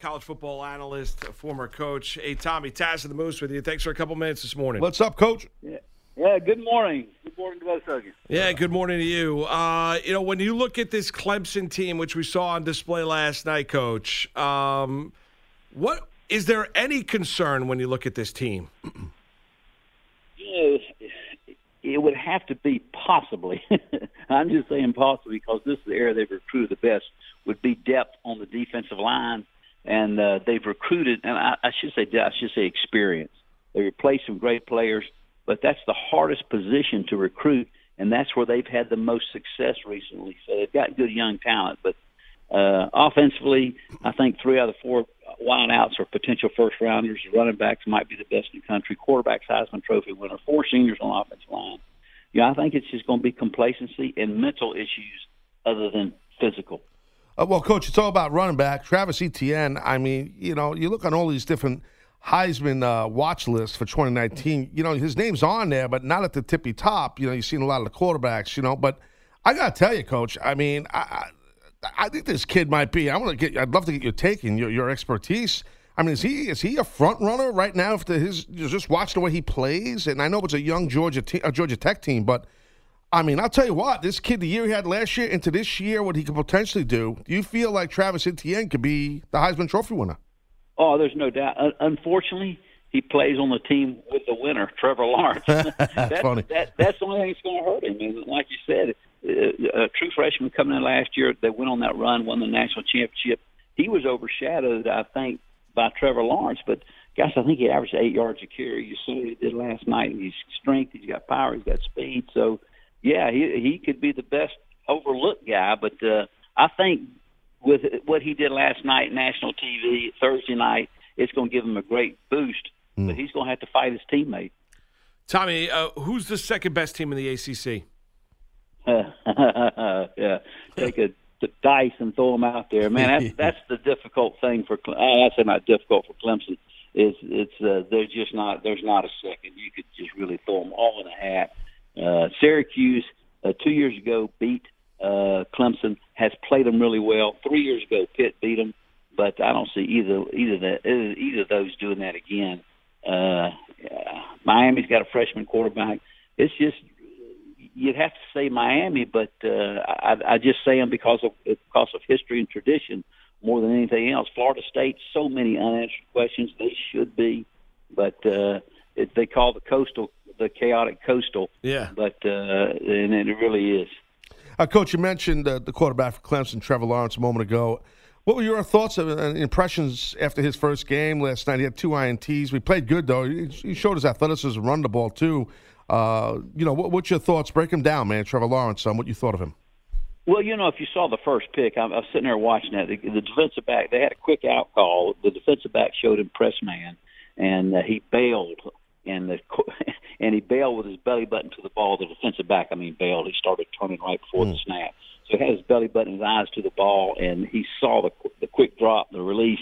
College football analyst, former coach. Hey, Tommy, Taz of the Moose with you. Thanks for a couple minutes this morning. What's up, Coach? Yeah, yeah good morning. Good morning to both of you. Yeah, good morning to you. Uh, you know, when you look at this Clemson team, which we saw on display last night, Coach, um, what is there any concern when you look at this team? you know, it would have to be possibly. I'm just saying possibly because this is the area they've recruited the best. Would be depth on the defensive line and uh, they've recruited, and I, I should say, I should say experience. They replaced some great players, but that's the hardest position to recruit, and that's where they've had the most success recently. So they've got good young talent, but uh, offensively, I think three out of the four wideouts are potential first rounders. Running backs might be the best in the country. Quarterbacks Heisman Trophy winner. Four seniors on the offensive line. Yeah, I think it's just going to be complacency and mental issues other than physical. Uh, well, coach, it's all about running back. Travis Etienne. I mean, you know, you look on all these different Heisman uh, watch lists for 2019. You know, his name's on there, but not at the tippy top. You know, you've seen a lot of the quarterbacks. You know, but I got to tell you, coach. I mean, I, I, I think this kid might be. I want to get. I'd love to get your take and your, your expertise. I mean, is he is he a front runner right now? If his just watch the way he plays, and I know it's a young Georgia te- uh, Georgia Tech team, but I mean, I'll tell you what, this kid, the year he had last year into this year, what he could potentially do, do you feel like Travis Etienne could be the Heisman Trophy winner? Oh, there's no doubt. Uh, unfortunately, he plays on the team with the winner, Trevor Lawrence. that's, that's funny. That, that's the only thing that's going to hurt him. And like you said, uh, a true freshman coming in last year, they went on that run, won the national championship. He was overshadowed, I think, by Trevor Lawrence. But gosh, I think he averaged eight yards a carry. You saw what he did last night. He's strength, he's got power, he's got speed. So yeah, he he could be the best overlooked guy. But uh, I think with what he did last night, national TV, Thursday night, it's going to give him a great boost. Mm. But he's going to have to fight his teammate. Tommy, uh, who's the second best team in the ACC? yeah, take a dice and throw them out there, man. That's that's the difficult thing for. I say not difficult for Clemson. Is it's uh, there's just not there's not a second. You could just really throw them all in a hat uh, Syracuse uh, two years ago beat uh, Clemson, has played them really well. Three years ago, Pitt beat them, but I don't see either either the, either of those doing that again. Uh, Miami's got a freshman quarterback. It's just you'd have to say Miami, but uh, I, I just say them because of because of history and tradition more than anything else. Florida State, so many unanswered questions. They should be, but uh, it, they call the coastal the chaotic coastal. Yeah. But uh, and it really is. Uh, Coach, you mentioned uh, the quarterback for Clemson, Trevor Lawrence, a moment ago. What were your thoughts and impressions after his first game last night? He had two ints. We played good though. He showed his athleticism, run the ball too. Uh, you know, what, what's your thoughts? Break him down, man. Trevor Lawrence, um, what you thought of him? Well, you know, if you saw the first pick, I, I was sitting there watching that. The, the defensive back, they had a quick out call. The defensive back showed him press man, and uh, he bailed and the and he bailed with his belly button to the ball. The defensive back, I mean, bailed. He started turning right before mm. the hmm. snap, so he had his belly button, his eyes to the ball, and he saw the the quick drop, the release.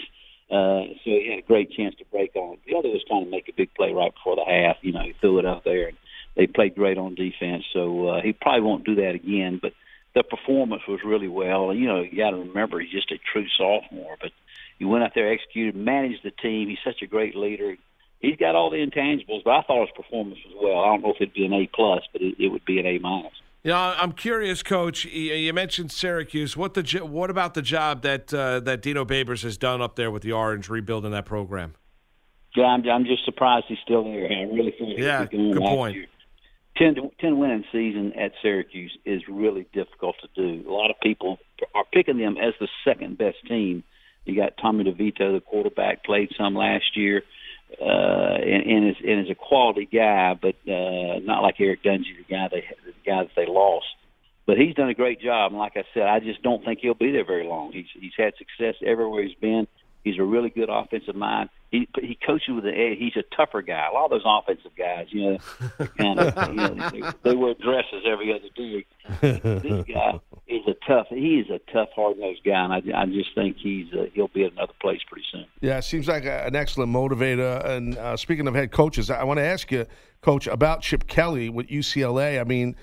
Uh, so he had a great chance to break on. The other was trying to make a big play right before the half. You know, he threw it up there, and they played great on defense. So uh, he probably won't do that again. But the performance was really well. You know, you got to remember he's just a true sophomore, but he went out there, executed, managed the team. He's such a great leader he's got all the intangibles, but I thought his performance was well. I don't know if it'd be an A plus, but it, it would be an A minus. You know, I'm curious, Coach. You mentioned Syracuse. What the what about the job that uh, that Dino Babers has done up there with the Orange, rebuilding that program? Yeah, I'm, I'm just surprised he's still there. I really think yeah, good point. Year. 10, 10 winning season at Syracuse is really difficult to do. A lot of people are picking them as the second best team. You got Tommy DeVito, the quarterback, played some last year uh, and, and is and is a quality guy, but uh, not like Eric Dungey, the guy they the guy that they lost. But he's done a great job, and like I said, I just don't think he'll be there very long. He's he's had success everywhere he's been. He's a really good offensive mind. He he coaches with the edge. He's a tougher guy. A lot of those offensive guys, you know, kind of you know, they, they wear dresses every other day. This guy tough. He is a tough, hard nosed guy, and I, I just think he's uh, he'll be at another place pretty soon. Yeah, it seems like a, an excellent motivator. And uh, speaking of head coaches, I want to ask you, Coach, about Chip Kelly with UCLA. I mean.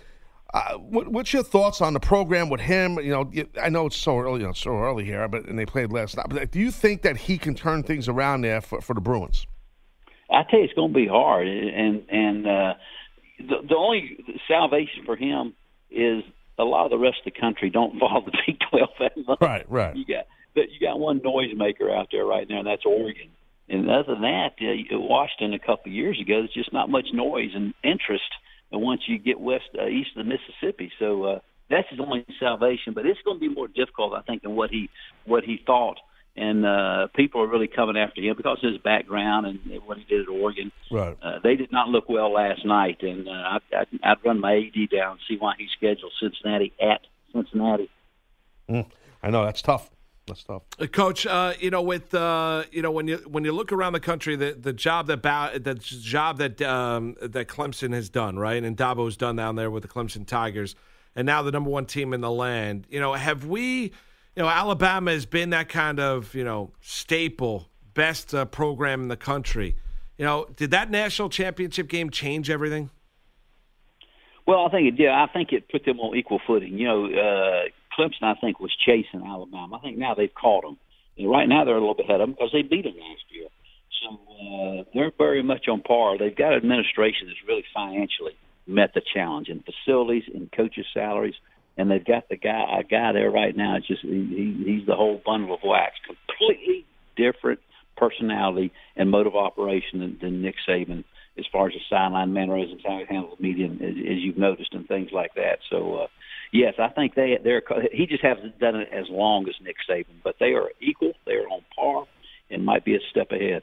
Uh, what, what's your thoughts on the program with him? You know, I know it's so early, you know, so early here, but and they played last night. But do you think that he can turn things around there for, for the Bruins? I tell you, it's going to be hard, and and uh, the the only salvation for him is a lot of the rest of the country don't follow the Big Twelve that much. Right, right. You got you got one noisemaker out there right now, and that's Oregon. And other than that, uh, Washington a couple of years ago, there's just not much noise and interest once you get west uh, east of the Mississippi. So uh, that's his only salvation. But it's going to be more difficult, I think, than what he what he thought. And uh, people are really coming after him because of his background and what he did at Oregon. Right. Uh, they did not look well last night, and uh, I, I'd, I'd run my AD down and see why he scheduled Cincinnati at Cincinnati. Mm, I know that's tough. That's tough. Uh, Coach, uh, you know, with uh, you know when you when you look around the country, the, the job that ba- the job that um, that Clemson has done, right, and Dabo's done down there with the Clemson Tigers, and now the number one team in the land. You know, have we, you know, Alabama has been that kind of you know staple, best uh, program in the country. You know, did that national championship game change everything? Well, I think it did. I think it put them on equal footing. You know, uh, Clemson, I think, was chasing Alabama. I think now they've caught them. And right now they're a little bit ahead of them because they beat them last year. So uh, they're very much on par. They've got administration that's really financially met the challenge in facilities, in coaches' salaries, and they've got the guy, a guy there right now. It's just he, he's the whole bundle of wax. Completely different personality and mode of operation than, than Nick Saban as far as the sideline mannerisms, how he handles the media, as, as you've noticed, and things like that. So, uh, yes, I think they they're he just hasn't done it as long as Nick Saban, but they are equal. They are on par, and might be a step ahead.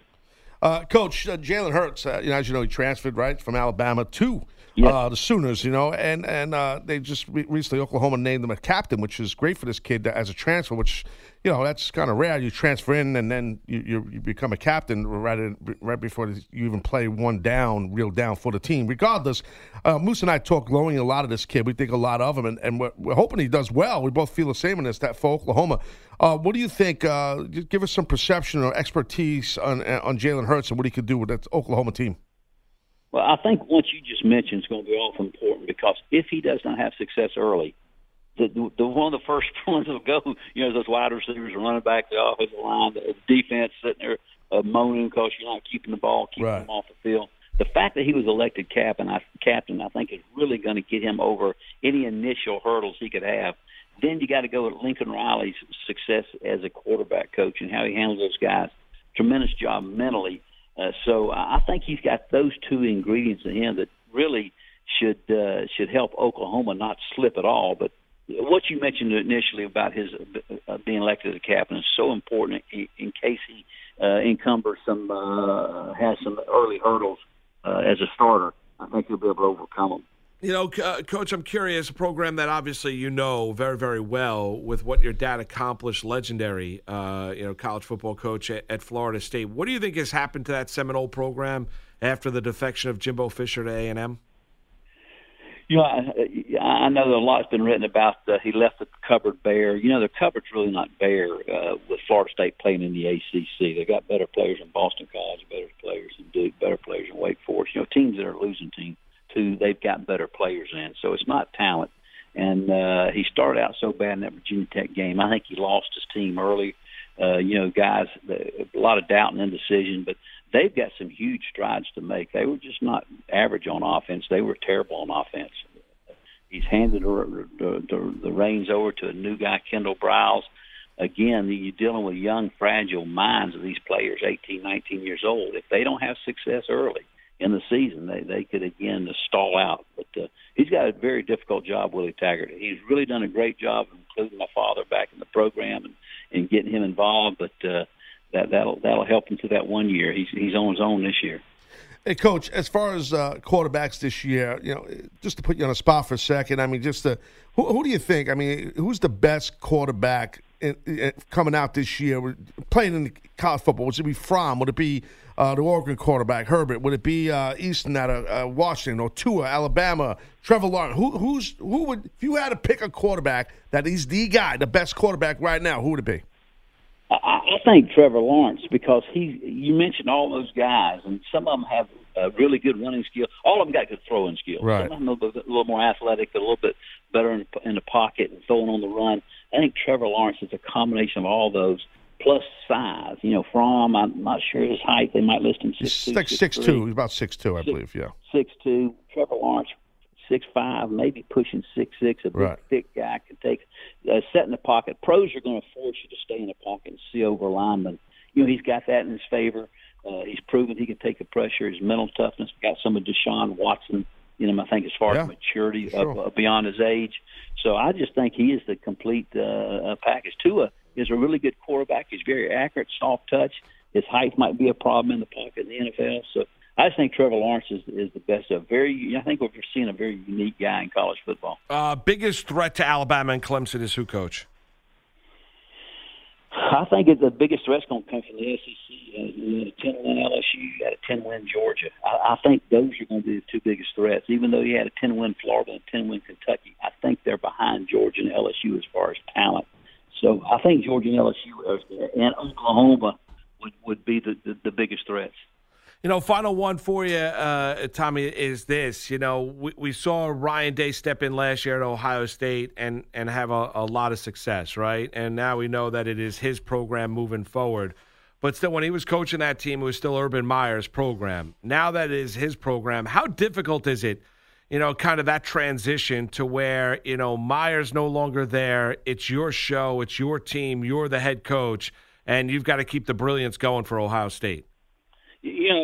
Uh, Coach uh, Jalen Hurts, uh, you know, as you know, he transferred right from Alabama to Uh, the Sooners, you know, and and uh, they just re- recently Oklahoma named him a captain, which is great for this kid as a transfer. Which you know that's kind of rare. You transfer in and then you, you, you become a captain right in, right before you even play one down, real down for the team. Regardless, uh, Moose and I talk glowing a lot of this kid. We think a lot of him, and, and we're, we're hoping he does well. We both feel the same in this. That for Oklahoma, uh, what do you think? Uh, give us some perception or expertise on on Jalen Hurts and what he could do with that Oklahoma team. Well, I think what you just mentioned is going to be awful important because if he does not have success early, the, the, the one of the first ones will go, you know, those wide receivers running back the offensive line, the defense sitting there uh, moaning because you're not keeping the ball, keeping Right. them off the field. The fact that he was elected captain, I, captain, I think, is really going to get him over any initial hurdles he could have. Then you got to go with Lincoln Riley's success as a quarterback coach and how he handles those guys. Tremendous job mentally. Uh, so I think he's got those two ingredients in him that really should uh, should help Oklahoma not slip at all. But what you mentioned initially about his uh, being elected as a captain is so important in, in case he uh, encumbers some uh, has some early hurdles uh, as a starter. I think he'll be able to overcome them. You know, uh, Coach, I'm curious. A program that obviously you know very, very well with what your dad accomplished, legendary, uh, you know, college football coach at, at Florida State. What do you think has happened to that Seminole program after the defection of Jimbo Fisher to A and M? You know, I, I know that a lot's been written about he left the cupboard bare. You know, the cupboard's really not bare uh, with Florida State playing in the ACC. They got better players in Boston College, better players in Duke, better players in Wake Forest. You know, teams that are losing teams too, they've got better players in. So it's not talent. And uh, he started out so bad in that Virginia Tech game. I think he lost his team early. Uh, you know, guys, a lot of doubt and indecision, but they've got some huge strides to make. They were just not average on offense. They were terrible on offense. He's handed the, the, the, the reins over to a new guy, Kendal Briles. Again, you're dealing with young, fragile minds of these players, 18, 19 years old. If they don't have success early in the season, they, they could, again, stall out. But uh, he's got a very difficult job, Willie Taggart. He's really done a great job, including my father back in the program and, and getting him involved. But uh, that, that'll, that'll help him through that one year. He's, he's on his own this year. Hey, coach. As far as uh, quarterbacks this year, you know, just to put you on a spot for a second. I mean, just to, who, who do you think? I mean, who's the best quarterback in, in, coming out this year, playing in college football? Would it be Fromm? Would it be uh, the Oregon quarterback Herbert? Would it be uh, Eason out of uh, Washington or Tua, Alabama? Trevor Lawrence? Who, who's who would if you had to pick a quarterback that is the guy, the best quarterback right now? Who would it be? I, I think Trevor Lawrence because he. You mentioned all those guys, and some of them have a really good running skill. All of them got good throwing skills. Right. Some of them a, bit, a little more athletic, a little bit better in, in the pocket and throwing on the run. I think Trevor Lawrence is a combination of all those plus size. You know, from I'm not sure his height. They might list him six He's like six two. He's about six two, I Six- believe. Yeah. six two. Trevor Lawrence, six five, maybe pushing six six. A big Right. thick guy can take uh, set in the pocket. Pros are going to force you to stay in the pocket and see over linemen. You know he's got that in his favor. Uh, he's proven he can take the pressure. His mental toughness got some of Deshaun Watson. You know, I think as far Yeah, as maturity sure. of, uh, beyond his age. So I just think he is the complete uh, uh, package. Tua is a really good quarterback. He's very accurate, soft touch. His height might be a problem in the pocket in the NFL. So I just think Trevor Lawrence is, is the best. A very, I think we're seeing a very unique guy in college football. Uh, biggest threat to Alabama and Clemson is who, coach? I think it, the biggest threat's going to come from the SEC. Uh, you had a 10 win LSU, had a 10 win Georgia. I, I think those are going to be the two biggest threats. Even though you had a 10 win Florida and a 10 win Kentucky, I think they're behind Georgia and LSU as far as talent. So I think Georgia and LSU are, and Oklahoma would, would be the, the, the biggest threats. You know, final one for you, uh, Tommy, is this. You know, we, we saw Ryan Day step in last year at Ohio State and, and have a, a lot of success, right? And now we know that it is his program moving forward. But still, when he was coaching that team, it was still Urban Meyer's program. Now that it is his program, how difficult is it, you know, kind of that transition to where, you know, Meyer's no longer there? It's your show, it's your team, you're the head coach, and you've got to keep the brilliance going for Ohio State. Know,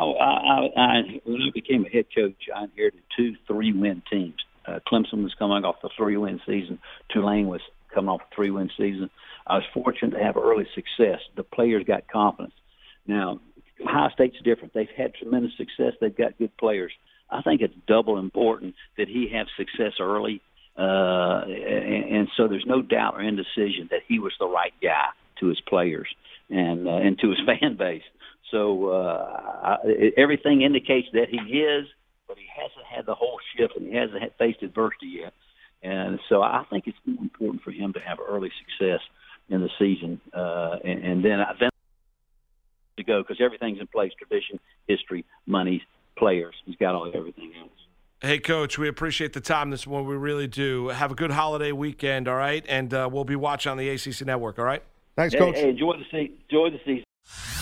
I, I, when I became a head coach, I inherited two three-win teams. Uh, Clemson was coming off a three-win season. Tulane was coming off a three-win season. I was fortunate to have early success. The players got confidence. Now, Ohio State's different. They've had tremendous success. They've got good players. I think it's double important that he have success early, uh, and, and so there's no doubt or indecision that he was the right guy to his players and uh, and to his fan base. So uh, I, everything indicates that he is, but he hasn't had the whole shift and he hasn't had, faced adversity yet. And so I think it's more important for him to have early success in the season, uh, and, and then then to go because everything's in place: tradition, history, money, players. He's got all everything else. Hey, Coach, we appreciate the time this morning. We really do. Have a good holiday weekend, all right? And uh, we'll be watching on the ACC Network, all right? Thanks, Hey, coach. hey, enjoy the season. Enjoy the season.